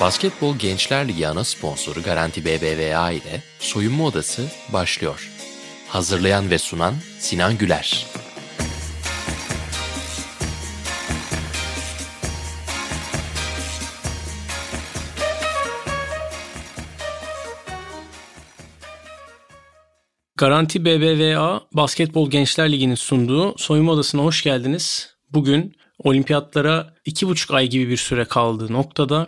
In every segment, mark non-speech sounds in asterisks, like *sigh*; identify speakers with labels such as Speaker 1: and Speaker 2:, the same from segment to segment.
Speaker 1: Basketbol Gençler Ligi ana sponsoru Garanti BBVA ile Soyunma Odası başlıyor. Hazırlayan ve sunan Sinan Güler.
Speaker 2: Garanti BBVA Basketbol Gençler Ligi'nin sunduğu Soyunma Odası'na hoş geldiniz. Bugün olimpiyatlara iki buçuk ay gibi bir süre kaldığı noktada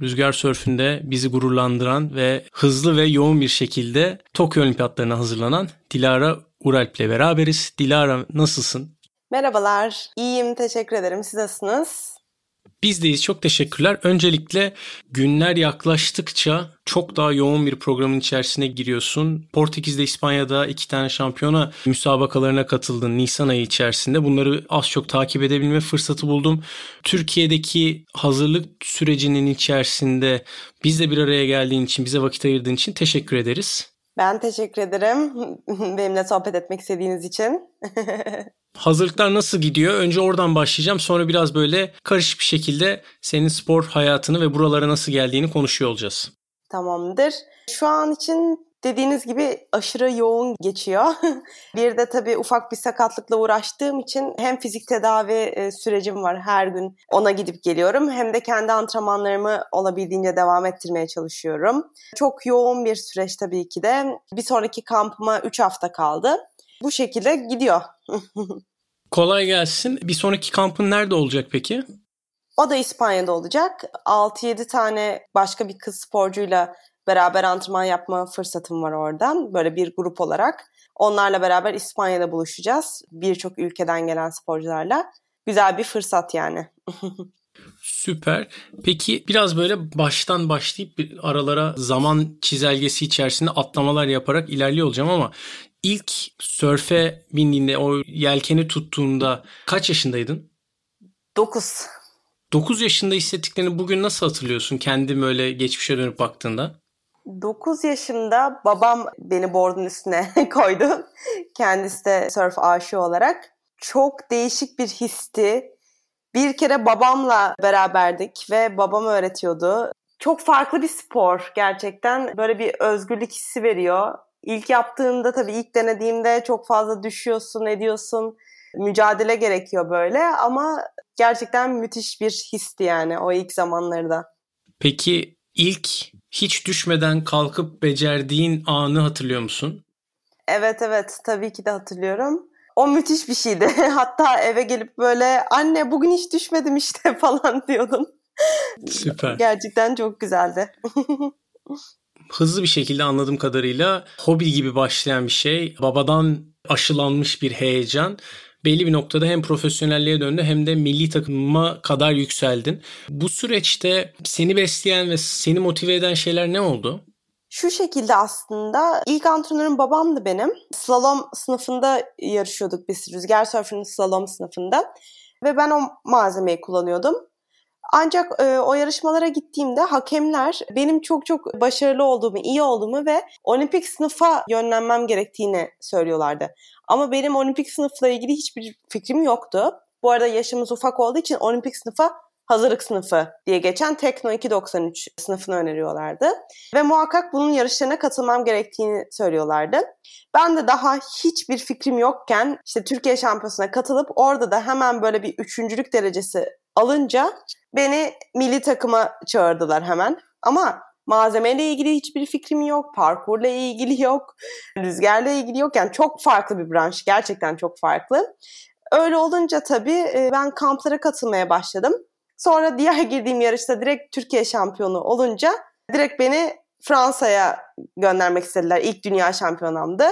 Speaker 2: rüzgar sörfünde bizi gururlandıran ve hızlı ve yoğun bir şekilde Tokyo Olimpiyatlarına hazırlanan Dilara Uralp ile beraberiz. Dilara nasılsın?
Speaker 3: Merhabalar, iyiyim, teşekkür ederim. Siz nasılsınız?
Speaker 2: Bizdeyiz. Çok teşekkürler. Öncelikle günler yaklaştıkça çok daha yoğun bir programın içerisine giriyorsun. Portekiz'de, İspanya'da iki tane şampiyona müsabakalarına katıldın Nisan ayı içerisinde. Bunları az çok takip edebilme fırsatı buldum. Türkiye'deki hazırlık sürecinin içerisinde bizle bir araya geldiğin için, bize vakit ayırdığın için teşekkür ederiz.
Speaker 3: Ben teşekkür ederim *laughs* benimle sohbet etmek istediğiniz için. *laughs*
Speaker 2: Hazırlıklar nasıl gidiyor? Önce oradan başlayacağım. Sonra biraz böyle karışık bir şekilde senin spor hayatını ve buralara nasıl geldiğini konuşuyor olacağız.
Speaker 3: Tamamdır. Şu an için dediğiniz gibi aşırı yoğun geçiyor. *laughs* bir de tabii ufak bir sakatlıkla uğraştığım için hem fizik tedavi e, sürecim var her gün ona gidip geliyorum hem de kendi antrenmanlarımı olabildiğince devam ettirmeye çalışıyorum. Çok yoğun bir süreç tabii ki de. Bir sonraki kampıma 3 hafta kaldı. Bu şekilde gidiyor. *laughs*
Speaker 2: Kolay gelsin. Bir sonraki kampın nerede olacak peki?
Speaker 3: O da İspanya'da olacak. 6-7 tane başka bir kız sporcuyla beraber antrenman yapma fırsatım var oradan. Böyle bir grup olarak. Onlarla beraber İspanya'da buluşacağız. Birçok ülkeden gelen sporcularla. Güzel bir fırsat yani. *laughs*
Speaker 2: Süper. Peki biraz böyle baştan başlayıp aralara zaman çizelgesi içerisinde atlamalar yaparak ilerliyor olacağım ama ilk sörfe bindiğinde o yelkeni tuttuğunda kaç yaşındaydın?
Speaker 3: 9.
Speaker 2: 9 yaşında hissettiklerini bugün nasıl hatırlıyorsun kendi böyle geçmişe dönüp baktığında?
Speaker 3: 9 yaşında babam beni board'un üstüne *laughs* koydu. Kendisi de surf aşığı olarak. Çok değişik bir histi. Bir kere babamla beraberdik ve babam öğretiyordu. Çok farklı bir spor gerçekten. Böyle bir özgürlük hissi veriyor. İlk yaptığımda tabii ilk denediğimde çok fazla düşüyorsun, ediyorsun. Mücadele gerekiyor böyle ama gerçekten müthiş bir histi yani o ilk zamanlarda.
Speaker 2: Peki ilk hiç düşmeden kalkıp becerdiğin anı hatırlıyor musun?
Speaker 3: Evet evet tabii ki de hatırlıyorum. O müthiş bir şeydi. *laughs* Hatta eve gelip böyle anne bugün hiç düşmedim işte *laughs* falan diyordum.
Speaker 2: Süper.
Speaker 3: Gerçekten çok güzeldi. *laughs*
Speaker 2: Hızlı bir şekilde anladığım kadarıyla hobi gibi başlayan bir şey. Babadan aşılanmış bir heyecan belli bir noktada hem profesyonelliğe döndü hem de milli takıma kadar yükseldin. Bu süreçte seni besleyen ve seni motive eden şeyler ne oldu?
Speaker 3: Şu şekilde aslında ilk antrenörüm babamdı benim. Slalom sınıfında yarışıyorduk biz rüzgar sörfünün slalom sınıfında. Ve ben o malzemeyi kullanıyordum. Ancak e, o yarışmalara gittiğimde hakemler benim çok çok başarılı olduğumu, iyi olduğumu ve olimpik sınıfa yönlenmem gerektiğini söylüyorlardı. Ama benim olimpik sınıfla ilgili hiçbir fikrim yoktu. Bu arada yaşımız ufak olduğu için olimpik sınıfa hazırlık sınıfı diye geçen Tekno 293 sınıfını öneriyorlardı. Ve muhakkak bunun yarışlarına katılmam gerektiğini söylüyorlardı. Ben de daha hiçbir fikrim yokken işte Türkiye şampiyonasına katılıp orada da hemen böyle bir üçüncülük derecesi alınca beni milli takıma çağırdılar hemen. Ama malzemeyle ilgili hiçbir fikrim yok, parkurla ilgili yok, rüzgarla ilgili yok. Yani çok farklı bir branş, gerçekten çok farklı. Öyle olunca tabii e, ben kamplara katılmaya başladım. Sonra diğer *laughs* girdiğim yarışta direkt Türkiye şampiyonu olunca direkt beni Fransa'ya göndermek istediler. İlk dünya şampiyonamdı.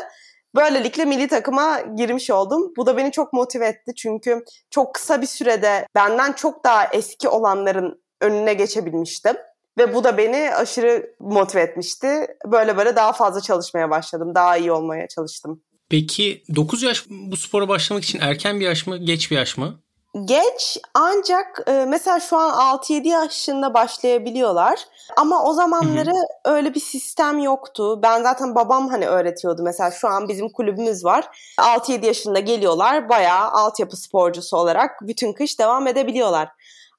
Speaker 3: Böylelikle milli takıma girmiş oldum. Bu da beni çok motive etti çünkü çok kısa bir sürede benden çok daha eski olanların önüne geçebilmiştim. Ve bu da beni aşırı motive etmişti. Böyle böyle daha fazla çalışmaya başladım. Daha iyi olmaya çalıştım.
Speaker 2: Peki 9 yaş bu spora başlamak için erken bir yaş mı, geç bir yaş mı?
Speaker 3: Geç ancak e, mesela şu an 6-7 yaşında başlayabiliyorlar. Ama o zamanları hı hı. öyle bir sistem yoktu. Ben zaten babam hani öğretiyordu. Mesela şu an bizim kulübümüz var. 6-7 yaşında geliyorlar bayağı altyapı sporcusu olarak bütün kış devam edebiliyorlar.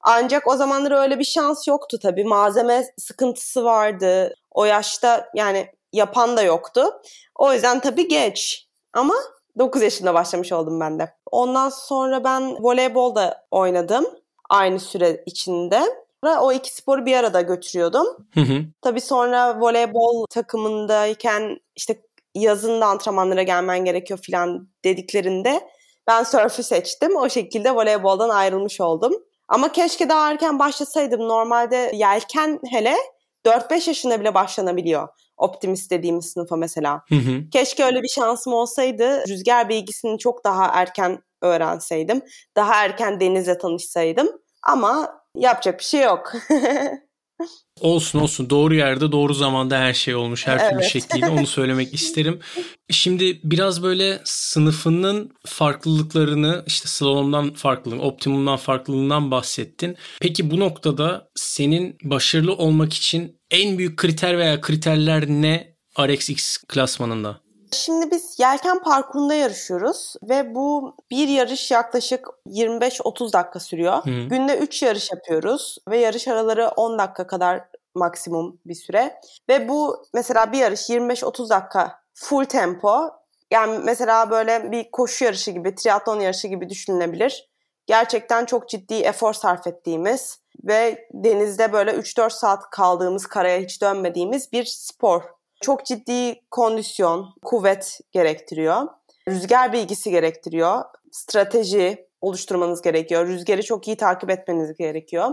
Speaker 3: Ancak o zamanlar öyle bir şans yoktu tabii. Malzeme sıkıntısı vardı. O yaşta yani yapan da yoktu. O yüzden tabii geç. Ama 9 yaşında başlamış oldum ben de. Ondan sonra ben voleybol da oynadım aynı süre içinde. O iki sporu bir arada götürüyordum. Hı hı. Tabii sonra voleybol takımındayken işte yazın da antrenmanlara gelmen gerekiyor falan dediklerinde ben sörfü seçtim. O şekilde voleyboldan ayrılmış oldum. Ama keşke daha erken başlasaydım. Normalde yelken hele 4-5 yaşında bile başlanabiliyor. Optimist dediğimiz sınıfa mesela. Hı hı. Keşke öyle bir şansım olsaydı. Rüzgar bilgisini çok daha erken öğrenseydim. Daha erken denizle tanışsaydım. Ama yapacak bir şey yok. *laughs*
Speaker 2: Olsun olsun doğru yerde doğru zamanda her şey olmuş her türlü evet. şekliyle onu söylemek *laughs* isterim. Şimdi biraz böyle sınıfının farklılıklarını işte slalomdan farklılığın, optimumdan farklılığından bahsettin. Peki bu noktada senin başarılı olmak için en büyük kriter veya kriterler ne RxX klasmanında?
Speaker 3: Şimdi biz yelken parkurunda yarışıyoruz ve bu bir yarış yaklaşık 25-30 dakika sürüyor. Hı. Günde 3 yarış yapıyoruz ve yarış araları 10 dakika kadar maksimum bir süre. Ve bu mesela bir yarış 25-30 dakika full tempo. Yani mesela böyle bir koşu yarışı gibi, triatlon yarışı gibi düşünülebilir. Gerçekten çok ciddi efor sarf ettiğimiz ve denizde böyle 3-4 saat kaldığımız, karaya hiç dönmediğimiz bir spor çok ciddi kondisyon, kuvvet gerektiriyor. Rüzgar bilgisi gerektiriyor. Strateji oluşturmanız gerekiyor. Rüzgarı çok iyi takip etmeniz gerekiyor.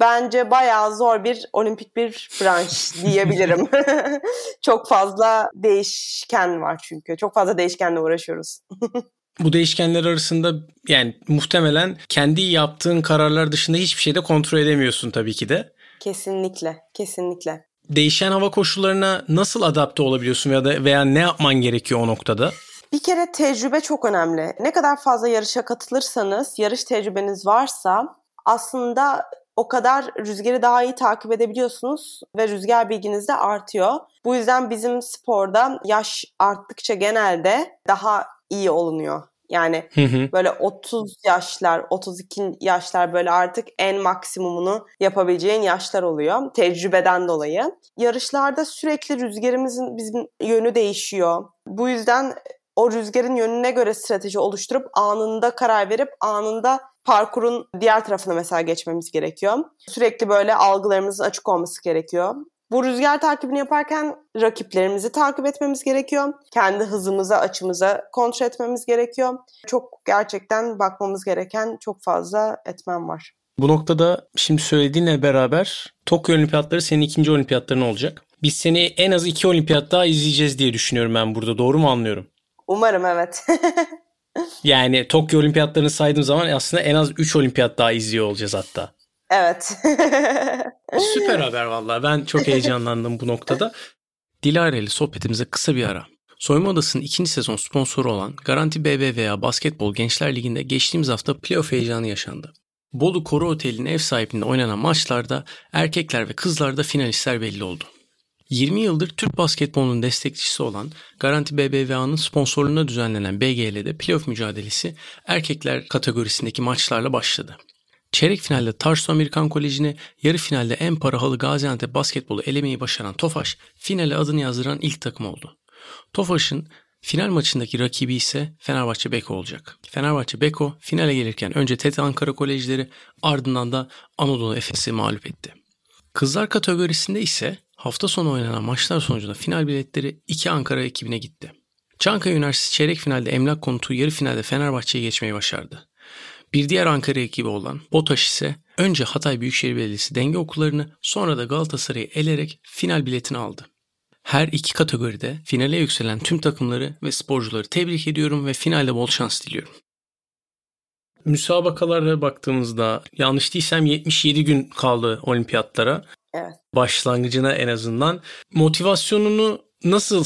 Speaker 3: Bence bayağı zor bir olimpik bir branş *laughs* diyebilirim. *laughs* çok fazla değişken var çünkü. Çok fazla değişkenle uğraşıyoruz. *laughs*
Speaker 2: Bu değişkenler arasında yani muhtemelen kendi yaptığın kararlar dışında hiçbir şeyde kontrol edemiyorsun tabii ki de.
Speaker 3: Kesinlikle, kesinlikle
Speaker 2: değişen hava koşullarına nasıl adapte olabiliyorsun ya da veya ne yapman gerekiyor o noktada?
Speaker 3: Bir kere tecrübe çok önemli. Ne kadar fazla yarışa katılırsanız, yarış tecrübeniz varsa aslında o kadar rüzgarı daha iyi takip edebiliyorsunuz ve rüzgar bilginiz de artıyor. Bu yüzden bizim sporda yaş arttıkça genelde daha iyi olunuyor. Yani hı hı. böyle 30 yaşlar, 32 yaşlar böyle artık en maksimumunu yapabileceğin yaşlar oluyor. Tecrübeden dolayı. Yarışlarda sürekli rüzgarımızın bizim yönü değişiyor. Bu yüzden o rüzgarın yönüne göre strateji oluşturup anında karar verip anında parkurun diğer tarafına mesela geçmemiz gerekiyor. Sürekli böyle algılarımızın açık olması gerekiyor. Bu rüzgar takibini yaparken rakiplerimizi takip etmemiz gerekiyor. Kendi hızımıza, açımıza kontrol etmemiz gerekiyor. Çok gerçekten bakmamız gereken çok fazla etmen var.
Speaker 2: Bu noktada şimdi söylediğinle beraber Tokyo Olimpiyatları senin ikinci olimpiyatların olacak. Biz seni en az iki olimpiyat daha izleyeceğiz diye düşünüyorum ben burada. Doğru mu anlıyorum?
Speaker 3: Umarım evet. *laughs*
Speaker 2: yani Tokyo Olimpiyatlarını saydığım zaman aslında en az 3 olimpiyat daha izliyor olacağız hatta.
Speaker 3: Evet.
Speaker 2: Süper haber vallahi. Ben çok heyecanlandım bu noktada. Dilara ile sohbetimize kısa bir ara. Soyma Odası'nın ikinci sezon sponsoru olan Garanti BBVA Basketbol Gençler Ligi'nde geçtiğimiz hafta playoff heyecanı yaşandı. Bolu Koru Oteli'nin ev sahipliğinde oynanan maçlarda erkekler ve kızlarda finalistler belli oldu. 20 yıldır Türk basketbolunun destekçisi olan Garanti BBVA'nın sponsorluğunda düzenlenen BGL'de playoff mücadelesi erkekler kategorisindeki maçlarla başladı. Çeyrek finalde Tarsus Amerikan Koleji'ni, yarı finalde en paralı Gaziantep basketbolu elemeyi başaran Tofaş, finale adını yazdıran ilk takım oldu. Tofaş'ın final maçındaki rakibi ise Fenerbahçe Beko olacak. Fenerbahçe Beko finale gelirken önce TET Ankara Kolejleri ardından da Anadolu Efes'i mağlup etti. Kızlar kategorisinde ise hafta sonu oynanan maçlar sonucunda final biletleri iki Ankara ekibine gitti. Çankaya Üniversitesi çeyrek finalde Emlak Konutu yarı finalde Fenerbahçe'ye geçmeyi başardı. Bir diğer Ankara ekibi olan BOTAŞ ise önce Hatay Büyükşehir Belediyesi denge okullarını sonra da Galatasaray'ı elerek final biletini aldı. Her iki kategoride finale yükselen tüm takımları ve sporcuları tebrik ediyorum ve finalde bol şans diliyorum. Müsabakalara baktığımızda yanlış değilsem 77 gün kaldı olimpiyatlara.
Speaker 3: Evet.
Speaker 2: Başlangıcına en azından. Motivasyonunu nasıl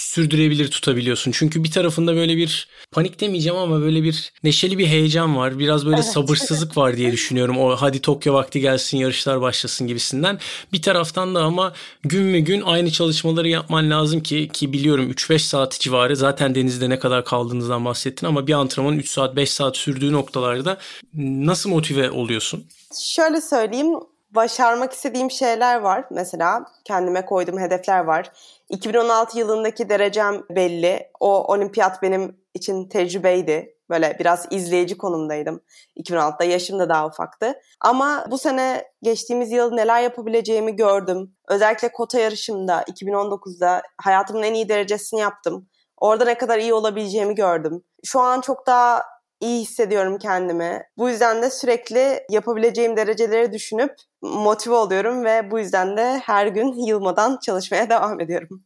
Speaker 2: sürdürebilir tutabiliyorsun? Çünkü bir tarafında böyle bir panik demeyeceğim ama böyle bir neşeli bir heyecan var. Biraz böyle evet. sabırsızlık var diye düşünüyorum. O hadi Tokyo vakti gelsin yarışlar başlasın gibisinden. Bir taraftan da ama gün mü gün aynı çalışmaları yapman lazım ki ki biliyorum 3-5 saat civarı zaten denizde ne kadar kaldığınızdan bahsettin ama bir antrenmanın 3 saat 5 saat sürdüğü noktalarda nasıl motive oluyorsun?
Speaker 3: Şöyle söyleyeyim başarmak istediğim şeyler var. Mesela kendime koyduğum hedefler var. 2016 yılındaki derecem belli. O olimpiyat benim için tecrübeydi. Böyle biraz izleyici konumdaydım. 2016'da yaşım da daha ufaktı. Ama bu sene geçtiğimiz yıl neler yapabileceğimi gördüm. Özellikle kota yarışımda 2019'da hayatımın en iyi derecesini yaptım. Orada ne kadar iyi olabileceğimi gördüm. Şu an çok daha iyi hissediyorum kendimi. Bu yüzden de sürekli yapabileceğim dereceleri düşünüp motive oluyorum ve bu yüzden de her gün yılmadan çalışmaya *laughs* devam ediyorum.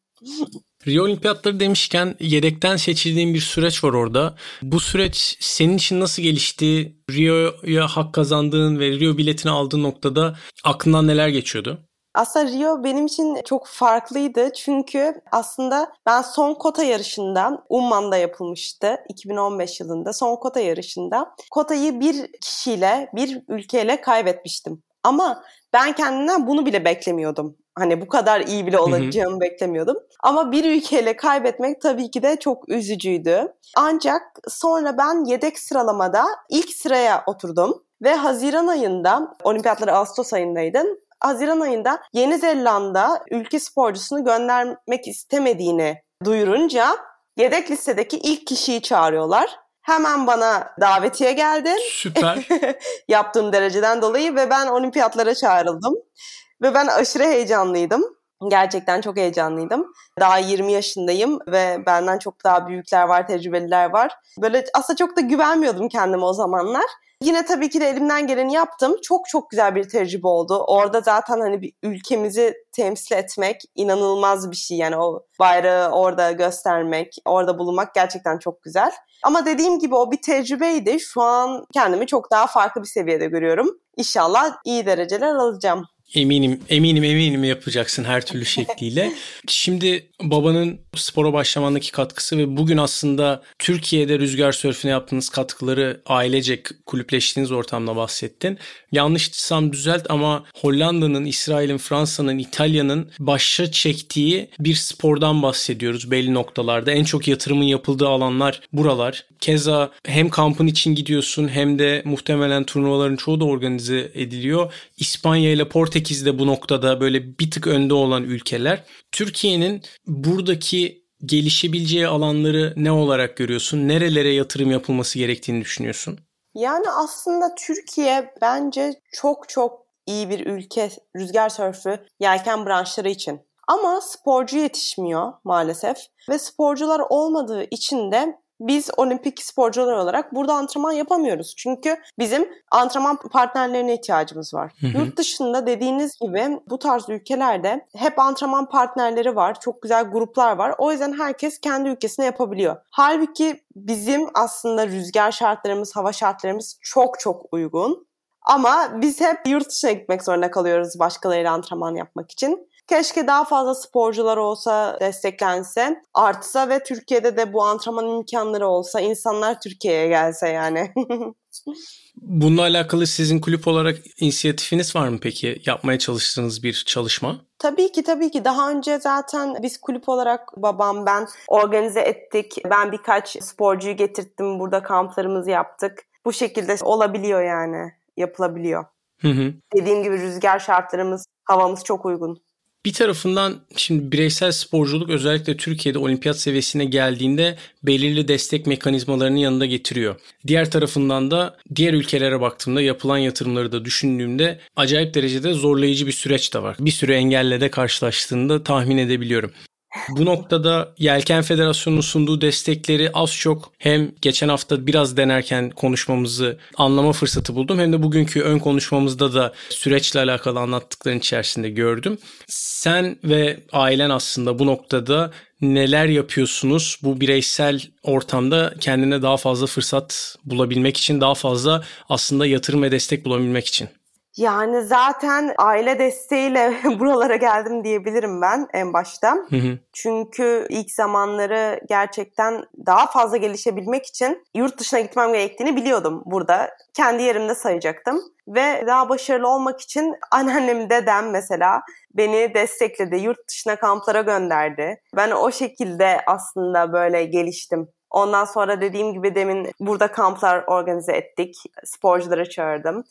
Speaker 2: Rio Olimpiyatları demişken yedekten seçildiğin bir süreç var orada. Bu süreç senin için nasıl gelişti? Rio'ya hak kazandığın ve Rio biletini aldığın noktada aklından neler geçiyordu?
Speaker 3: Aslında Rio benim için çok farklıydı çünkü aslında ben son kota yarışında Umman'da yapılmıştı 2015 yılında son kota yarışında kotayı bir kişiyle bir ülkeyle kaybetmiştim. Ama ben kendimden bunu bile beklemiyordum. Hani bu kadar iyi bile olacağımı beklemiyordum. Ama bir ülkeyle kaybetmek tabii ki de çok üzücüydü. Ancak sonra ben yedek sıralamada ilk sıraya oturdum. Ve Haziran ayında, olimpiyatları Ağustos ayındaydı. Haziran ayında Yeni Zelanda ülke sporcusunu göndermek istemediğini duyurunca yedek listedeki ilk kişiyi çağırıyorlar. Hemen bana davetiye geldi.
Speaker 2: Süper. *laughs*
Speaker 3: Yaptığım dereceden dolayı ve ben olimpiyatlara çağrıldım. Ve ben aşırı heyecanlıydım. Gerçekten çok heyecanlıydım. Daha 20 yaşındayım ve benden çok daha büyükler var, tecrübeliler var. Böyle aslında çok da güvenmiyordum kendime o zamanlar. Yine tabii ki de elimden geleni yaptım. Çok çok güzel bir tecrübe oldu. Orada zaten hani bir ülkemizi temsil etmek inanılmaz bir şey. Yani o bayrağı orada göstermek, orada bulunmak gerçekten çok güzel. Ama dediğim gibi o bir tecrübeydi. Şu an kendimi çok daha farklı bir seviyede görüyorum. İnşallah iyi dereceler alacağım.
Speaker 2: Eminim, eminim, eminim yapacaksın her türlü *laughs* şekliyle. Şimdi babanın spora başlamandaki katkısı ve bugün aslında Türkiye'de rüzgar sörfüne yaptığınız katkıları ailecek kulüpleştiğiniz ortamda bahsettin. Yanlışsam düzelt ama Hollanda'nın, İsrail'in, Fransa'nın, İtalya'nın başa çektiği bir spordan bahsediyoruz belli noktalarda. En çok yatırımın yapıldığı alanlar buralar. Keza hem kampın için gidiyorsun hem de muhtemelen turnuvaların çoğu da organize ediliyor. İspanya ile Portekiz de bu noktada böyle bir tık önde olan ülkeler. Türkiye'nin buradaki gelişebileceği alanları ne olarak görüyorsun? Nerelere yatırım yapılması gerektiğini düşünüyorsun?
Speaker 3: Yani aslında Türkiye bence çok çok iyi bir ülke rüzgar sörfü yelken branşları için. Ama sporcu yetişmiyor maalesef ve sporcular olmadığı için de biz olimpik sporcular olarak burada antrenman yapamıyoruz. Çünkü bizim antrenman partnerlerine ihtiyacımız var. Hı hı. Yurt dışında dediğiniz gibi bu tarz ülkelerde hep antrenman partnerleri var. Çok güzel gruplar var. O yüzden herkes kendi ülkesine yapabiliyor. Halbuki bizim aslında rüzgar şartlarımız, hava şartlarımız çok çok uygun. Ama biz hep yurt dışına gitmek zorunda kalıyoruz başkalarıyla antrenman yapmak için. Keşke daha fazla sporcular olsa, desteklense, artsa ve Türkiye'de de bu antrenman imkanları olsa, insanlar Türkiye'ye gelse yani. *laughs*
Speaker 2: Bununla alakalı sizin kulüp olarak inisiyatifiniz var mı peki? Yapmaya çalıştığınız bir çalışma?
Speaker 3: Tabii ki tabii ki. Daha önce zaten biz kulüp olarak babam ben organize ettik. Ben birkaç sporcuyu getirttim. Burada kamplarımızı yaptık. Bu şekilde olabiliyor yani. Yapılabiliyor. Hı hı. Dediğim gibi rüzgar şartlarımız, havamız çok uygun.
Speaker 2: Bir tarafından şimdi bireysel sporculuk özellikle Türkiye'de olimpiyat seviyesine geldiğinde belirli destek mekanizmalarını yanında getiriyor. Diğer tarafından da diğer ülkelere baktığımda yapılan yatırımları da düşündüğümde acayip derecede zorlayıcı bir süreç de var. Bir sürü engelle de karşılaştığında tahmin edebiliyorum. Bu noktada Yelken Federasyonu'nun sunduğu destekleri az çok hem geçen hafta biraz denerken konuşmamızı anlama fırsatı buldum hem de bugünkü ön konuşmamızda da süreçle alakalı anlattıkların içerisinde gördüm. Sen ve ailen aslında bu noktada neler yapıyorsunuz bu bireysel ortamda kendine daha fazla fırsat bulabilmek için, daha fazla aslında yatırım ve destek bulabilmek için?
Speaker 3: Yani zaten aile desteğiyle *laughs* buralara geldim diyebilirim ben en başta. Hı hı. Çünkü ilk zamanları gerçekten daha fazla gelişebilmek için yurt dışına gitmem gerektiğini biliyordum burada. Kendi yerimde sayacaktım. Ve daha başarılı olmak için *laughs* anneannem, dedem mesela beni destekledi. Yurt dışına kamplara gönderdi. Ben o şekilde aslında böyle geliştim. Ondan sonra dediğim gibi demin burada kamplar organize ettik. Sporcuları çağırdım.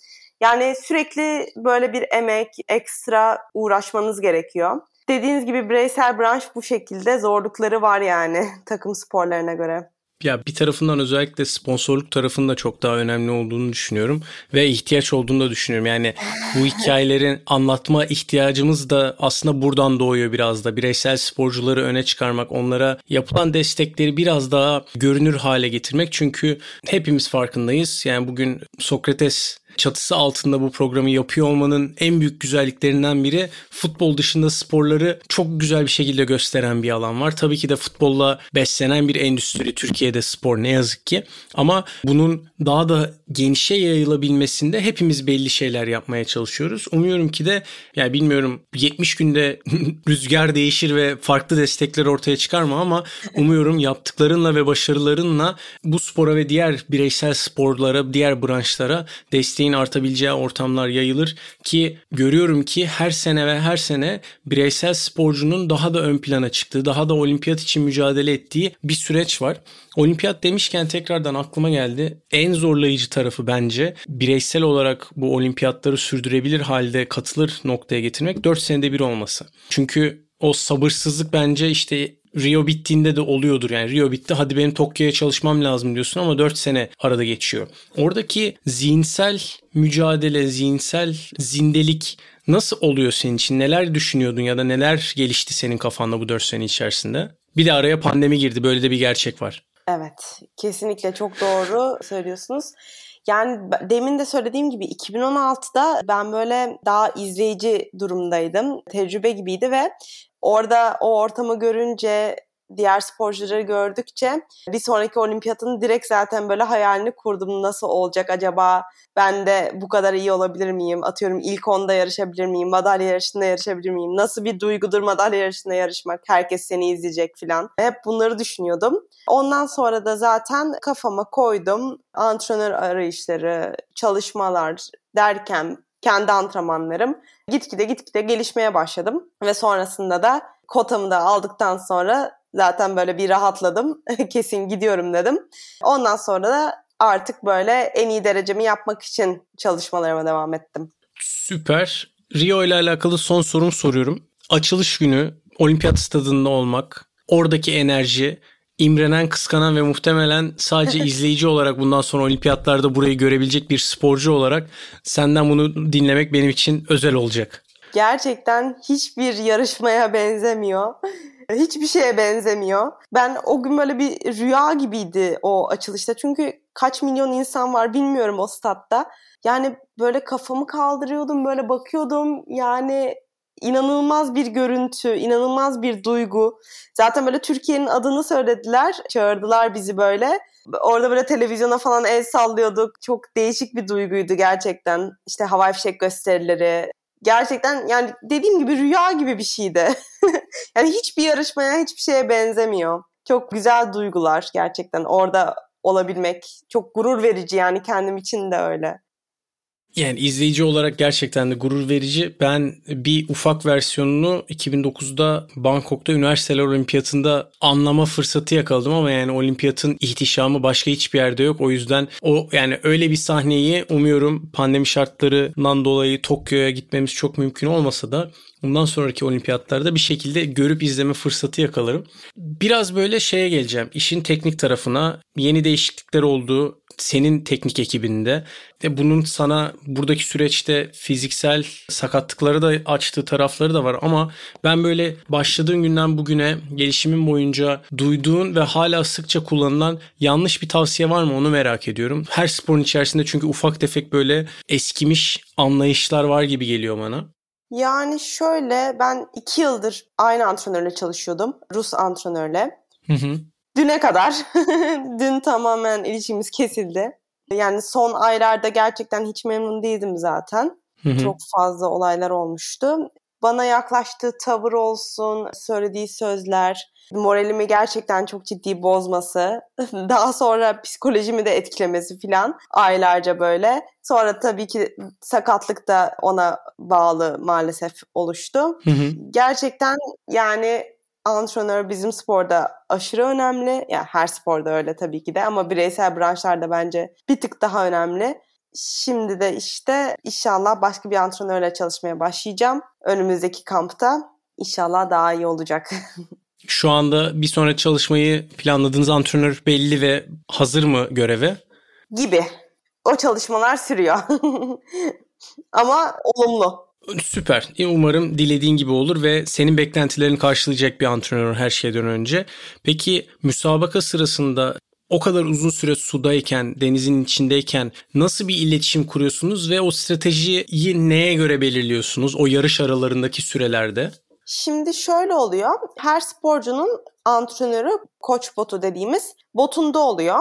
Speaker 3: Yani sürekli böyle bir emek, ekstra uğraşmanız gerekiyor. Dediğiniz gibi bireysel branş bu şekilde zorlukları var yani *laughs* takım sporlarına göre.
Speaker 2: Ya bir tarafından özellikle sponsorluk tarafında çok daha önemli olduğunu düşünüyorum ve ihtiyaç olduğunu da düşünüyorum. Yani bu *laughs* hikayelerin anlatma ihtiyacımız da aslında buradan doğuyor biraz da. Bireysel sporcuları öne çıkarmak, onlara yapılan destekleri biraz daha görünür hale getirmek. Çünkü hepimiz farkındayız. Yani bugün Sokrates çatısı altında bu programı yapıyor olmanın en büyük güzelliklerinden biri futbol dışında sporları çok güzel bir şekilde gösteren bir alan var. Tabii ki de futbolla beslenen bir endüstri Türkiye'de spor ne yazık ki. Ama bunun daha da genişe yayılabilmesinde hepimiz belli şeyler yapmaya çalışıyoruz. Umuyorum ki de yani bilmiyorum 70 günde *laughs* rüzgar değişir ve farklı destekler ortaya çıkar mı ama umuyorum yaptıklarınla ve başarılarınla bu spora ve diğer bireysel sporlara, diğer branşlara destek isteğin artabileceği ortamlar yayılır ki görüyorum ki her sene ve her sene bireysel sporcunun daha da ön plana çıktığı, daha da olimpiyat için mücadele ettiği bir süreç var. Olimpiyat demişken tekrardan aklıma geldi. En zorlayıcı tarafı bence bireysel olarak bu olimpiyatları sürdürebilir halde katılır noktaya getirmek 4 senede bir olması. Çünkü o sabırsızlık bence işte Rio bittiğinde de oluyordur. Yani Rio bitti hadi benim Tokyo'ya çalışmam lazım diyorsun ama 4 sene arada geçiyor. Oradaki zihinsel mücadele, zihinsel zindelik nasıl oluyor senin için? Neler düşünüyordun ya da neler gelişti senin kafanda bu 4 sene içerisinde? Bir de araya pandemi girdi. Böyle de bir gerçek var.
Speaker 3: Evet. Kesinlikle çok doğru söylüyorsunuz. Yani demin de söylediğim gibi 2016'da ben böyle daha izleyici durumdaydım. Tecrübe gibiydi ve orada o ortamı görünce diğer sporcuları gördükçe bir sonraki olimpiyatın direkt zaten böyle hayalini kurdum. Nasıl olacak acaba? Ben de bu kadar iyi olabilir miyim? Atıyorum ilk onda yarışabilir miyim? Madalya yarışında yarışabilir miyim? Nasıl bir duygudur madalya yarışında yarışmak? Herkes seni izleyecek filan. Hep bunları düşünüyordum. Ondan sonra da zaten kafama koydum. Antrenör arayışları, çalışmalar derken kendi antrenmanlarım gitgide gitgide gelişmeye başladım ve sonrasında da kotamı da aldıktan sonra zaten böyle bir rahatladım. *laughs* Kesin gidiyorum dedim. Ondan sonra da artık böyle en iyi derecemi yapmak için çalışmalarıma devam ettim.
Speaker 2: Süper. Rio ile alakalı son sorum soruyorum. Açılış günü olimpiyat stadında olmak, oradaki enerji, imrenen, kıskanan ve muhtemelen sadece izleyici olarak bundan sonra olimpiyatlarda burayı görebilecek bir sporcu olarak senden bunu dinlemek benim için özel olacak.
Speaker 3: Gerçekten hiçbir yarışmaya benzemiyor. *laughs* Hiçbir şeye benzemiyor. Ben o gün böyle bir rüya gibiydi o açılışta. Çünkü kaç milyon insan var bilmiyorum o statta. Yani böyle kafamı kaldırıyordum, böyle bakıyordum. Yani inanılmaz bir görüntü, inanılmaz bir duygu. Zaten böyle Türkiye'nin adını söylediler, çağırdılar bizi böyle. Orada böyle televizyona falan el sallıyorduk. Çok değişik bir duyguydu gerçekten. İşte havai fişek gösterileri. Gerçekten yani dediğim gibi rüya gibi bir şeydi. *laughs* yani hiçbir yarışmaya, hiçbir şeye benzemiyor. Çok güzel duygular gerçekten orada olabilmek. Çok gurur verici yani kendim için de öyle.
Speaker 2: Yani izleyici olarak gerçekten de gurur verici. Ben bir ufak versiyonunu 2009'da Bangkok'ta Üniversiteler Olimpiyatında anlama fırsatı yakaladım ama yani olimpiyatın ihtişamı başka hiçbir yerde yok. O yüzden o yani öyle bir sahneyi umuyorum pandemi şartlarından dolayı Tokyo'ya gitmemiz çok mümkün olmasa da bundan sonraki olimpiyatlarda bir şekilde görüp izleme fırsatı yakalarım. Biraz böyle şeye geleceğim. İşin teknik tarafına yeni değişiklikler oldu senin teknik ekibinde ve bunun sana buradaki süreçte fiziksel sakatlıkları da açtığı tarafları da var ama ben böyle başladığın günden bugüne gelişimin boyunca duyduğun ve hala sıkça kullanılan yanlış bir tavsiye var mı onu merak ediyorum. Her sporun içerisinde çünkü ufak tefek böyle eskimiş anlayışlar var gibi geliyor bana.
Speaker 3: Yani şöyle ben iki yıldır aynı antrenörle çalışıyordum. Rus antrenörle. Hı hı. Düne kadar. *laughs* Dün tamamen ilişkimiz kesildi. Yani son aylarda gerçekten hiç memnun değildim zaten. Çok fazla olaylar olmuştu. Bana yaklaştığı tavır olsun, söylediği sözler, moralimi gerçekten çok ciddi bozması, *laughs* daha sonra psikolojimi de etkilemesi falan aylarca böyle. Sonra tabii ki sakatlık da ona bağlı maalesef oluştu. Hı hı. Gerçekten yani antrenör bizim sporda aşırı önemli. Yani her sporda öyle tabii ki de ama bireysel branşlarda bence bir tık daha önemli. Şimdi de işte inşallah başka bir antrenörle çalışmaya başlayacağım. Önümüzdeki kampta inşallah daha iyi olacak. *laughs*
Speaker 2: Şu anda bir sonraki çalışmayı planladığınız antrenör belli ve hazır mı göreve?
Speaker 3: Gibi. O çalışmalar sürüyor. *laughs* Ama olumlu.
Speaker 2: Süper. Umarım dilediğin gibi olur ve senin beklentilerini karşılayacak bir antrenör her şeyden önce. Peki müsabaka sırasında o kadar uzun süre sudayken, denizin içindeyken nasıl bir iletişim kuruyorsunuz ve o stratejiyi neye göre belirliyorsunuz o yarış aralarındaki sürelerde?
Speaker 3: Şimdi şöyle oluyor. Her sporcunun antrenörü koç botu dediğimiz botunda oluyor.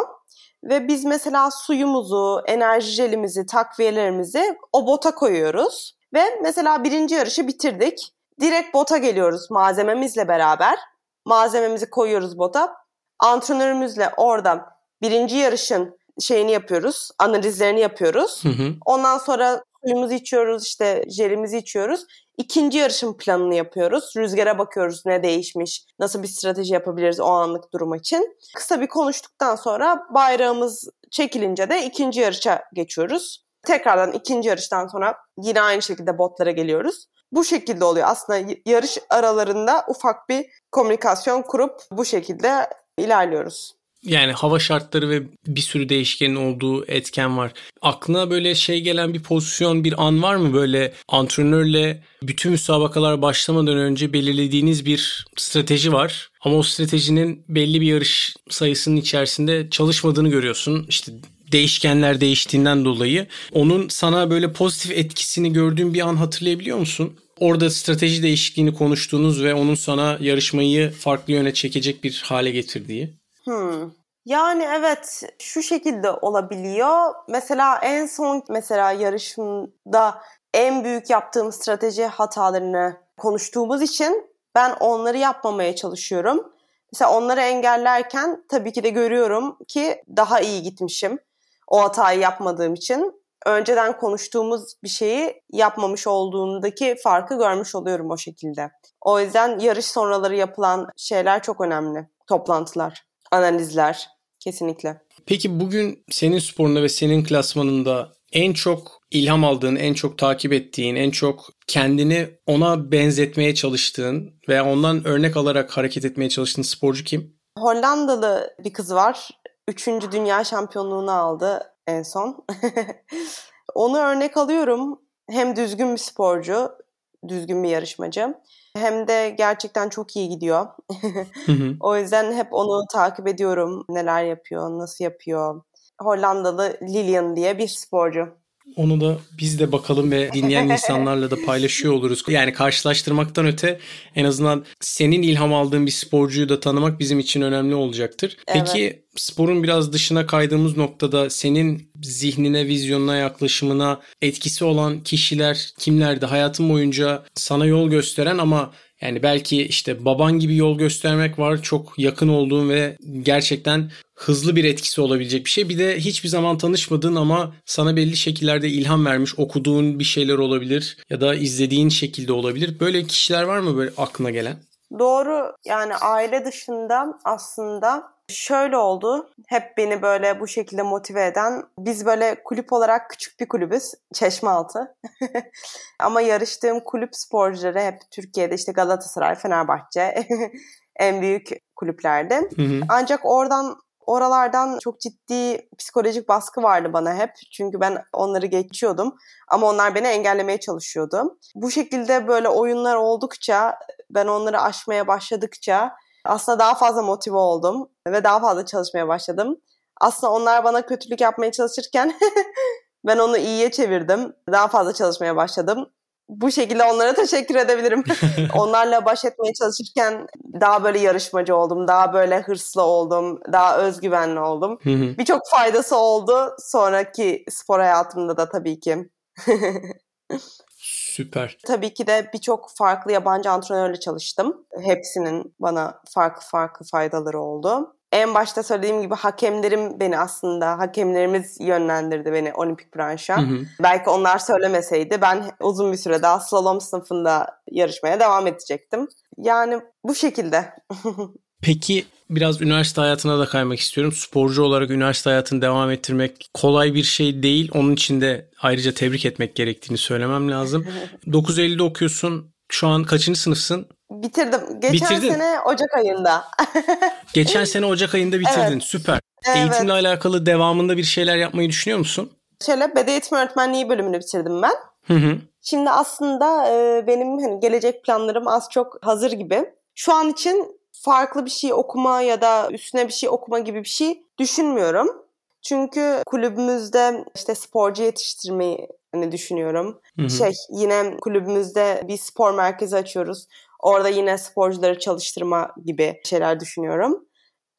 Speaker 3: Ve biz mesela suyumuzu, enerji jelimizi, takviyelerimizi o bota koyuyoruz. Ve mesela birinci yarışı bitirdik. Direkt bota geliyoruz malzememizle beraber. Malzememizi koyuyoruz bota. Antrenörümüzle orada birinci yarışın şeyini yapıyoruz, analizlerini yapıyoruz. Hı hı. Ondan sonra suyumuzu içiyoruz, işte jelimizi içiyoruz. İkinci yarışın planını yapıyoruz. Rüzgara bakıyoruz ne değişmiş, nasıl bir strateji yapabiliriz o anlık durum için. Kısa bir konuştuktan sonra bayrağımız çekilince de ikinci yarışa geçiyoruz. Tekrardan ikinci yarıştan sonra yine aynı şekilde botlara geliyoruz. Bu şekilde oluyor. Aslında yarış aralarında ufak bir komünikasyon kurup bu şekilde ilerliyoruz.
Speaker 2: Yani hava şartları ve bir sürü değişkenin olduğu etken var. Aklına böyle şey gelen bir pozisyon, bir an var mı böyle antrenörle bütün müsabakalar başlamadan önce belirlediğiniz bir strateji var. Ama o stratejinin belli bir yarış sayısının içerisinde çalışmadığını görüyorsun. İşte değişkenler değiştiğinden dolayı onun sana böyle pozitif etkisini gördüğün bir an hatırlayabiliyor musun? Orada strateji değişikliğini konuştuğunuz ve onun sana yarışmayı farklı yöne çekecek bir hale getirdiği.
Speaker 3: Hmm. Yani evet şu şekilde olabiliyor. Mesela en son mesela yarışımda en büyük yaptığım strateji hatalarını konuştuğumuz için ben onları yapmamaya çalışıyorum. Mesela onları engellerken tabii ki de görüyorum ki daha iyi gitmişim o hatayı yapmadığım için. Önceden konuştuğumuz bir şeyi yapmamış olduğundaki farkı görmüş oluyorum o şekilde. O yüzden yarış sonraları yapılan şeyler çok önemli. Toplantılar analizler kesinlikle.
Speaker 2: Peki bugün senin sporunda ve senin klasmanında en çok ilham aldığın, en çok takip ettiğin, en çok kendini ona benzetmeye çalıştığın veya ondan örnek alarak hareket etmeye çalıştığın sporcu kim?
Speaker 3: Hollandalı bir kız var. Üçüncü dünya şampiyonluğunu aldı en son. *laughs* Onu örnek alıyorum. Hem düzgün bir sporcu, düzgün bir yarışmacı hem de gerçekten çok iyi gidiyor. *laughs* o yüzden hep onu takip ediyorum. Neler yapıyor, nasıl yapıyor. Hollandalı Lilian diye bir sporcu.
Speaker 2: Onu da biz de bakalım ve dinleyen *laughs* insanlarla da paylaşıyor oluruz. Yani karşılaştırmaktan öte en azından senin ilham aldığın bir sporcuyu da tanımak bizim için önemli olacaktır. Evet. Peki sporun biraz dışına kaydığımız noktada senin zihnine, vizyonuna, yaklaşımına etkisi olan kişiler kimlerdi? Hayatın boyunca sana yol gösteren ama yani belki işte baban gibi yol göstermek var. Çok yakın olduğun ve gerçekten hızlı bir etkisi olabilecek bir şey. Bir de hiçbir zaman tanışmadığın ama sana belli şekillerde ilham vermiş, okuduğun bir şeyler olabilir ya da izlediğin şekilde olabilir. Böyle kişiler var mı böyle aklına gelen?
Speaker 3: Doğru. Yani aile dışında aslında şöyle oldu. Hep beni böyle bu şekilde motive eden biz böyle kulüp olarak küçük bir kulübüz. Çeşmealtı. *laughs* Ama yarıştığım kulüp sporcuları hep Türkiye'de işte Galatasaray, Fenerbahçe *laughs* en büyük kulüplerde. Hı hı. Ancak oradan Oralardan çok ciddi psikolojik baskı vardı bana hep. Çünkü ben onları geçiyordum. Ama onlar beni engellemeye çalışıyordu. Bu şekilde böyle oyunlar oldukça, ben onları aşmaya başladıkça aslında daha fazla motive oldum ve daha fazla çalışmaya başladım. Aslında onlar bana kötülük yapmaya çalışırken *laughs* ben onu iyiye çevirdim. Daha fazla çalışmaya başladım. Bu şekilde onlara teşekkür edebilirim. *laughs* Onlarla baş etmeye çalışırken daha böyle yarışmacı oldum, daha böyle hırslı oldum, daha özgüvenli oldum. Birçok faydası oldu sonraki spor hayatımda da tabii ki. *laughs*
Speaker 2: Süper.
Speaker 3: Tabii ki de birçok farklı yabancı antrenörle çalıştım. Hepsinin bana farklı farklı faydaları oldu. En başta söylediğim gibi hakemlerim beni aslında, hakemlerimiz yönlendirdi beni olimpik branşa. Hı hı. Belki onlar söylemeseydi ben uzun bir süre daha slalom sınıfında yarışmaya devam edecektim. Yani bu şekilde. *laughs*
Speaker 2: Peki biraz üniversite hayatına da kaymak istiyorum. Sporcu olarak üniversite hayatını devam ettirmek kolay bir şey değil. Onun için de ayrıca tebrik etmek gerektiğini söylemem lazım. *laughs* 9 Eylül'de okuyorsun. Şu an kaçıncı sınıfsın?
Speaker 3: Bitirdim. Geçen Bitirdin. sene Ocak ayında. *laughs*
Speaker 2: Geçen sene Ocak ayında bitirdin. Evet. Süper. Evet. Eğitimle alakalı devamında bir şeyler yapmayı düşünüyor musun?
Speaker 3: Şöyle beden eğitimi öğretmenliği bölümünü bitirdim ben. Hı hı. Şimdi aslında benim hani gelecek planlarım az çok hazır gibi. Şu an için farklı bir şey okuma ya da üstüne bir şey okuma gibi bir şey düşünmüyorum. Çünkü kulübümüzde işte sporcu yetiştirmeyi hani düşünüyorum. Hı hı. Şey yine kulübümüzde bir spor merkezi açıyoruz. Orada yine sporcuları çalıştırma gibi şeyler düşünüyorum.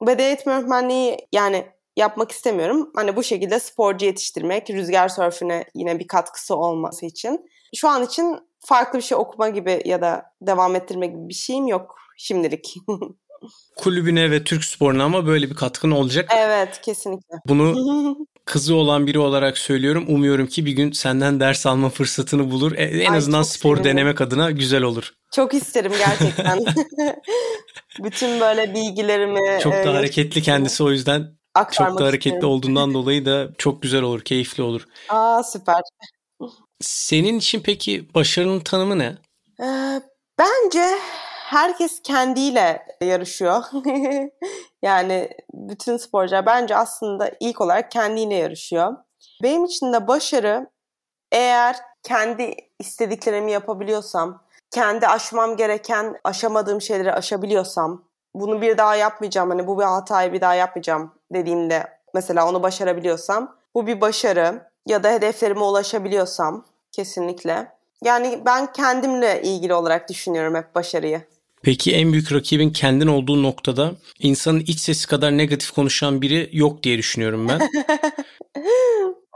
Speaker 3: Beden eğitimi öğretmenliği yani yapmak istemiyorum. Hani bu şekilde sporcu yetiştirmek, rüzgar sörfüne yine bir katkısı olması için. Şu an için farklı bir şey okuma gibi ya da devam ettirme gibi bir şeyim yok şimdilik. *laughs*
Speaker 2: Kulübüne ve Türk sporuna ama böyle bir katkın olacak.
Speaker 3: Evet kesinlikle.
Speaker 2: Bunu *laughs* kızı olan biri olarak söylüyorum. Umuyorum ki bir gün senden ders alma fırsatını bulur. E, en Ay, azından spor sevinirim. denemek adına güzel olur.
Speaker 3: Çok isterim gerçekten. *laughs* Bütün böyle bilgilerimi...
Speaker 2: Çok da e, hareketli kendisi o yüzden çok da hareketli isterim. olduğundan dolayı da çok güzel olur, keyifli olur.
Speaker 3: Aa süper.
Speaker 2: Senin için peki başarının tanımı ne?
Speaker 3: Ee, bence herkes kendiyle yarışıyor. *laughs* yani bütün sporcular bence aslında ilk olarak kendiyle yarışıyor. Benim için de başarı eğer kendi istediklerimi yapabiliyorsam, kendi aşmam gereken aşamadığım şeyleri aşabiliyorsam, bunu bir daha yapmayacağım, hani bu bir hatayı bir daha yapmayacağım dediğimde mesela onu başarabiliyorsam bu bir başarı ya da hedeflerime ulaşabiliyorsam kesinlikle. Yani ben kendimle ilgili olarak düşünüyorum hep başarıyı.
Speaker 2: Peki en büyük rakibin kendin olduğu noktada insanın iç sesi kadar negatif konuşan biri yok diye düşünüyorum ben. *laughs*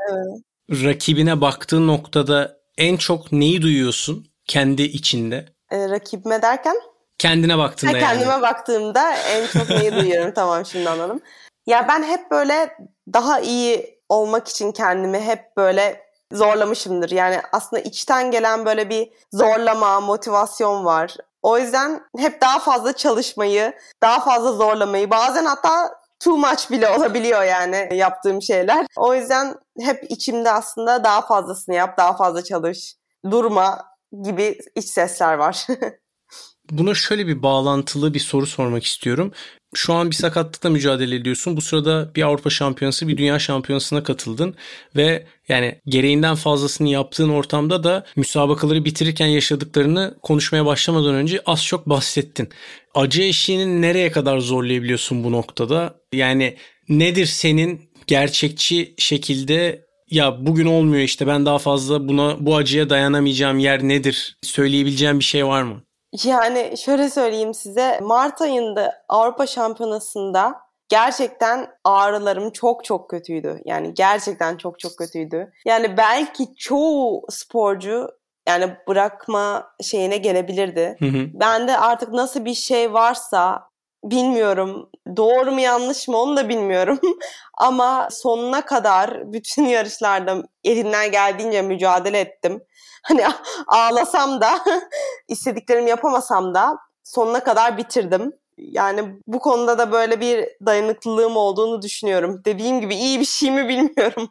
Speaker 2: evet. Rakibine baktığın noktada en çok neyi duyuyorsun kendi içinde?
Speaker 3: E, rakibime derken?
Speaker 2: Kendine baktığında ha,
Speaker 3: yani. Kendime baktığımda en çok neyi duyuyorum *laughs* tamam şimdi anladım. Ya ben hep böyle daha iyi olmak için kendimi hep böyle zorlamışımdır. Yani aslında içten gelen böyle bir zorlama, motivasyon var. O yüzden hep daha fazla çalışmayı, daha fazla zorlamayı, bazen hatta too much bile olabiliyor yani yaptığım şeyler. O yüzden hep içimde aslında daha fazlasını yap, daha fazla çalış, durma gibi iç sesler var. *laughs*
Speaker 2: Buna şöyle bir bağlantılı bir soru sormak istiyorum. Şu an bir sakatlıkla mücadele ediyorsun. Bu sırada bir Avrupa Şampiyonası, bir Dünya Şampiyonası'na katıldın ve yani gereğinden fazlasını yaptığın ortamda da müsabakaları bitirirken yaşadıklarını konuşmaya başlamadan önce az çok bahsettin. Acı eşiğini nereye kadar zorlayabiliyorsun bu noktada? Yani nedir senin gerçekçi şekilde ya bugün olmuyor işte ben daha fazla buna bu acıya dayanamayacağım yer nedir? Söyleyebileceğim bir şey var mı?
Speaker 3: Yani şöyle söyleyeyim size. Mart ayında Avrupa Şampiyonası'nda gerçekten ağrılarım çok çok kötüydü. Yani gerçekten çok çok kötüydü. Yani belki çoğu sporcu yani bırakma şeyine gelebilirdi. Hı hı. Ben de artık nasıl bir şey varsa bilmiyorum. Doğru mu yanlış mı onu da bilmiyorum. *laughs* Ama sonuna kadar bütün yarışlarda elimden geldiğince mücadele ettim hani ağlasam da *laughs* istediklerimi yapamasam da sonuna kadar bitirdim. Yani bu konuda da böyle bir dayanıklılığım olduğunu düşünüyorum. Dediğim gibi iyi bir şey mi bilmiyorum.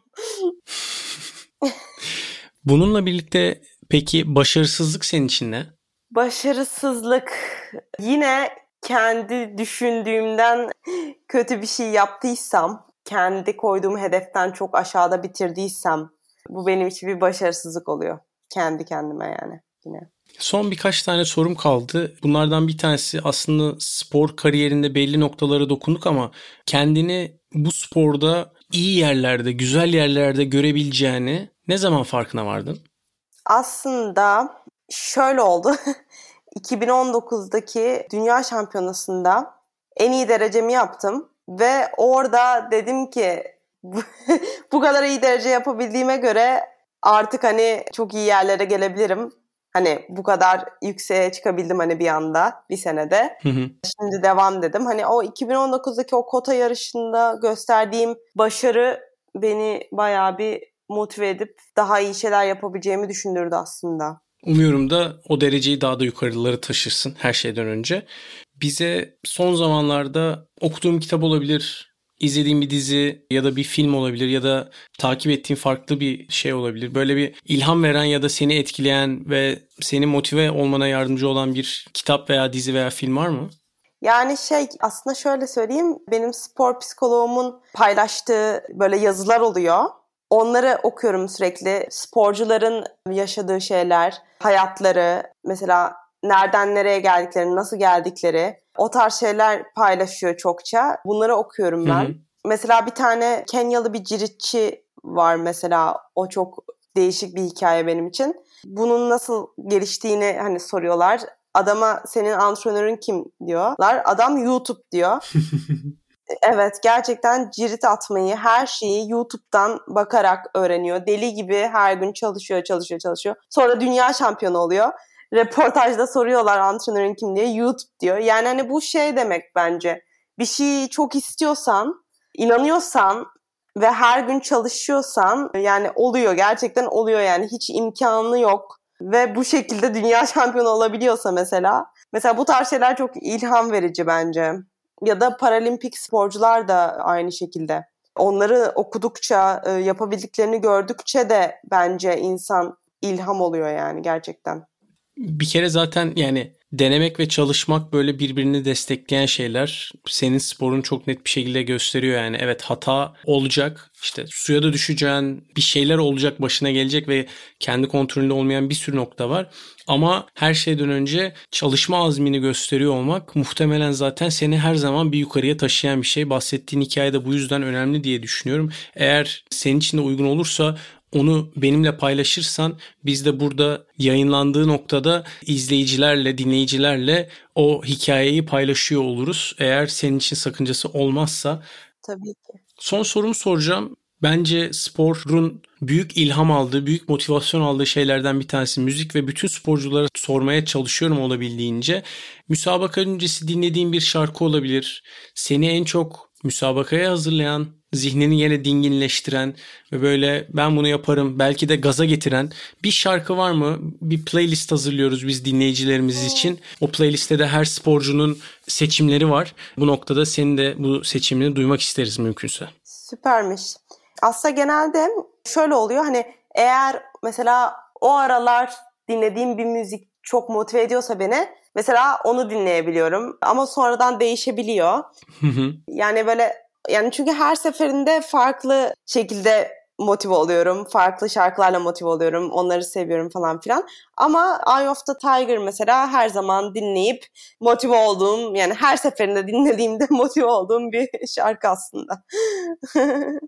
Speaker 3: *laughs*
Speaker 2: Bununla birlikte peki başarısızlık senin için ne?
Speaker 3: Başarısızlık yine kendi düşündüğümden kötü bir şey yaptıysam, kendi koyduğum hedeften çok aşağıda bitirdiysem bu benim için bir başarısızlık oluyor. Kendi kendime yani yine.
Speaker 2: Son birkaç tane sorum kaldı. Bunlardan bir tanesi aslında spor kariyerinde belli noktalara dokunduk ama kendini bu sporda iyi yerlerde, güzel yerlerde görebileceğini ne zaman farkına vardın?
Speaker 3: Aslında şöyle oldu. *laughs* 2019'daki Dünya Şampiyonası'nda en iyi derecemi yaptım ve orada dedim ki *laughs* bu kadar iyi derece yapabildiğime göre artık hani çok iyi yerlere gelebilirim. Hani bu kadar yükseğe çıkabildim hani bir anda bir senede. Hı hı. Şimdi devam dedim. Hani o 2019'daki o kota yarışında gösterdiğim başarı beni bayağı bir motive edip daha iyi şeyler yapabileceğimi düşündürdü aslında.
Speaker 2: Umuyorum da o dereceyi daha da yukarıları taşırsın her şeyden önce. Bize son zamanlarda okuduğum kitap olabilir, izlediğin bir dizi ya da bir film olabilir ya da takip ettiğin farklı bir şey olabilir. Böyle bir ilham veren ya da seni etkileyen ve seni motive olmana yardımcı olan bir kitap veya dizi veya film var mı?
Speaker 3: Yani şey aslında şöyle söyleyeyim benim spor psikoloğumun paylaştığı böyle yazılar oluyor. Onları okuyorum sürekli. Sporcuların yaşadığı şeyler, hayatları, mesela nereden nereye geldiklerini, nasıl geldikleri o tarz şeyler paylaşıyor çokça. Bunları okuyorum ben. Hı hı. Mesela bir tane Kenyalı bir ciritçi var mesela. O çok değişik bir hikaye benim için. Bunun nasıl geliştiğini hani soruyorlar. Adama senin antrenörün kim diyorlar. Adam YouTube diyor. *laughs* evet gerçekten cirit atmayı, her şeyi YouTube'dan bakarak öğreniyor. Deli gibi her gün çalışıyor, çalışıyor, çalışıyor. Sonra dünya şampiyonu oluyor reportajda soruyorlar antrenörün kim diye YouTube diyor. Yani hani bu şey demek bence. Bir şeyi çok istiyorsan, inanıyorsan ve her gün çalışıyorsan yani oluyor gerçekten oluyor yani hiç imkanı yok ve bu şekilde dünya *laughs* şampiyonu olabiliyorsa mesela mesela bu tarz şeyler çok ilham verici bence. Ya da paralimpik sporcular da aynı şekilde. Onları okudukça, e, yapabildiklerini gördükçe de bence insan ilham oluyor yani gerçekten
Speaker 2: bir kere zaten yani denemek ve çalışmak böyle birbirini destekleyen şeyler senin sporun çok net bir şekilde gösteriyor yani evet hata olacak işte suya da düşeceğin bir şeyler olacak başına gelecek ve kendi kontrolünde olmayan bir sürü nokta var ama her şeyden önce çalışma azmini gösteriyor olmak muhtemelen zaten seni her zaman bir yukarıya taşıyan bir şey. Bahsettiğin hikaye de bu yüzden önemli diye düşünüyorum. Eğer senin için de uygun olursa onu benimle paylaşırsan biz de burada yayınlandığı noktada izleyicilerle, dinleyicilerle o hikayeyi paylaşıyor oluruz. Eğer senin için sakıncası olmazsa.
Speaker 3: Tabii ki.
Speaker 2: Son sorumu soracağım. Bence sporun büyük ilham aldığı, büyük motivasyon aldığı şeylerden bir tanesi müzik ve bütün sporculara sormaya çalışıyorum olabildiğince. Müsabaka öncesi dinlediğin bir şarkı olabilir. Seni en çok müsabakaya hazırlayan zihnini yine dinginleştiren ve böyle ben bunu yaparım belki de gaza getiren bir şarkı var mı? Bir playlist hazırlıyoruz biz dinleyicilerimiz için. O playlistte de her sporcunun seçimleri var. Bu noktada senin de bu seçimini duymak isteriz mümkünse.
Speaker 3: Süpermiş. Aslında genelde şöyle oluyor hani eğer mesela o aralar dinlediğim bir müzik çok motive ediyorsa beni mesela onu dinleyebiliyorum ama sonradan değişebiliyor. yani böyle yani çünkü her seferinde farklı şekilde motive oluyorum. Farklı şarkılarla motive oluyorum. Onları seviyorum falan filan. Ama Eye of the Tiger mesela her zaman dinleyip motive olduğum yani her seferinde dinlediğimde *laughs* motive olduğum bir şarkı aslında. *laughs*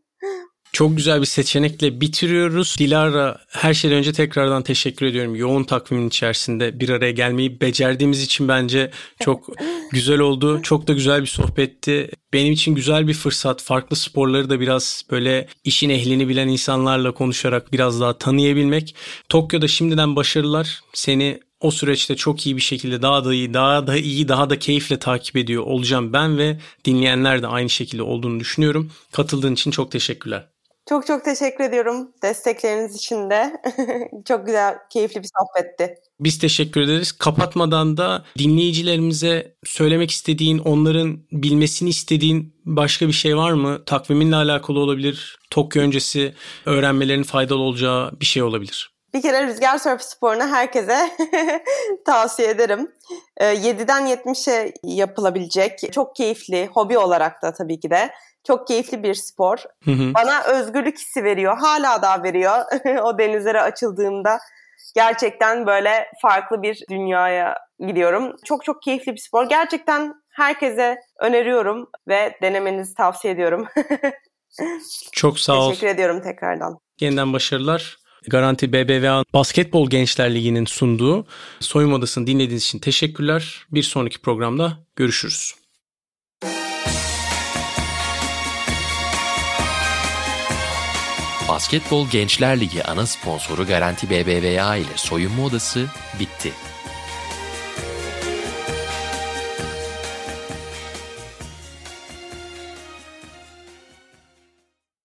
Speaker 2: Çok güzel bir seçenekle bitiriyoruz. Dilara her şeyden önce tekrardan teşekkür ediyorum. Yoğun takvimin içerisinde bir araya gelmeyi becerdiğimiz için bence çok *laughs* güzel oldu. Çok da güzel bir sohbetti. Benim için güzel bir fırsat. Farklı sporları da biraz böyle işin ehlini bilen insanlarla konuşarak biraz daha tanıyabilmek. Tokyo'da şimdiden başarılar. Seni o süreçte çok iyi bir şekilde daha da iyi, daha da iyi, daha da keyifle takip ediyor olacağım ben ve dinleyenler de aynı şekilde olduğunu düşünüyorum. Katıldığın için çok teşekkürler.
Speaker 3: Çok çok teşekkür ediyorum destekleriniz için de. *laughs* çok güzel, keyifli bir sohbetti.
Speaker 2: Biz teşekkür ederiz. Kapatmadan da dinleyicilerimize söylemek istediğin, onların bilmesini istediğin başka bir şey var mı? Takviminle alakalı olabilir. Tokyo öncesi öğrenmelerin faydalı olacağı bir şey olabilir.
Speaker 3: Bir kere rüzgar sörf sporunu herkese *laughs* tavsiye ederim. 7'den ee, 70'e yapılabilecek, çok keyifli, hobi olarak da tabii ki de çok keyifli bir spor. Hı hı. Bana özgürlük hissi veriyor. Hala daha veriyor. *laughs* o denizlere açıldığımda gerçekten böyle farklı bir dünyaya gidiyorum. Çok çok keyifli bir spor. Gerçekten herkese öneriyorum ve denemenizi tavsiye ediyorum. *laughs*
Speaker 2: çok sağ ol.
Speaker 3: Teşekkür ediyorum tekrardan.
Speaker 2: Yeniden başarılar. Garanti BBVA Basketbol Gençler Ligi'nin sunduğu Soyunma Odası'nı dinlediğiniz için teşekkürler. Bir sonraki programda görüşürüz.
Speaker 1: Basketbol Gençler Ligi ana sponsoru Garanti BBVA ile soyunma odası bitti.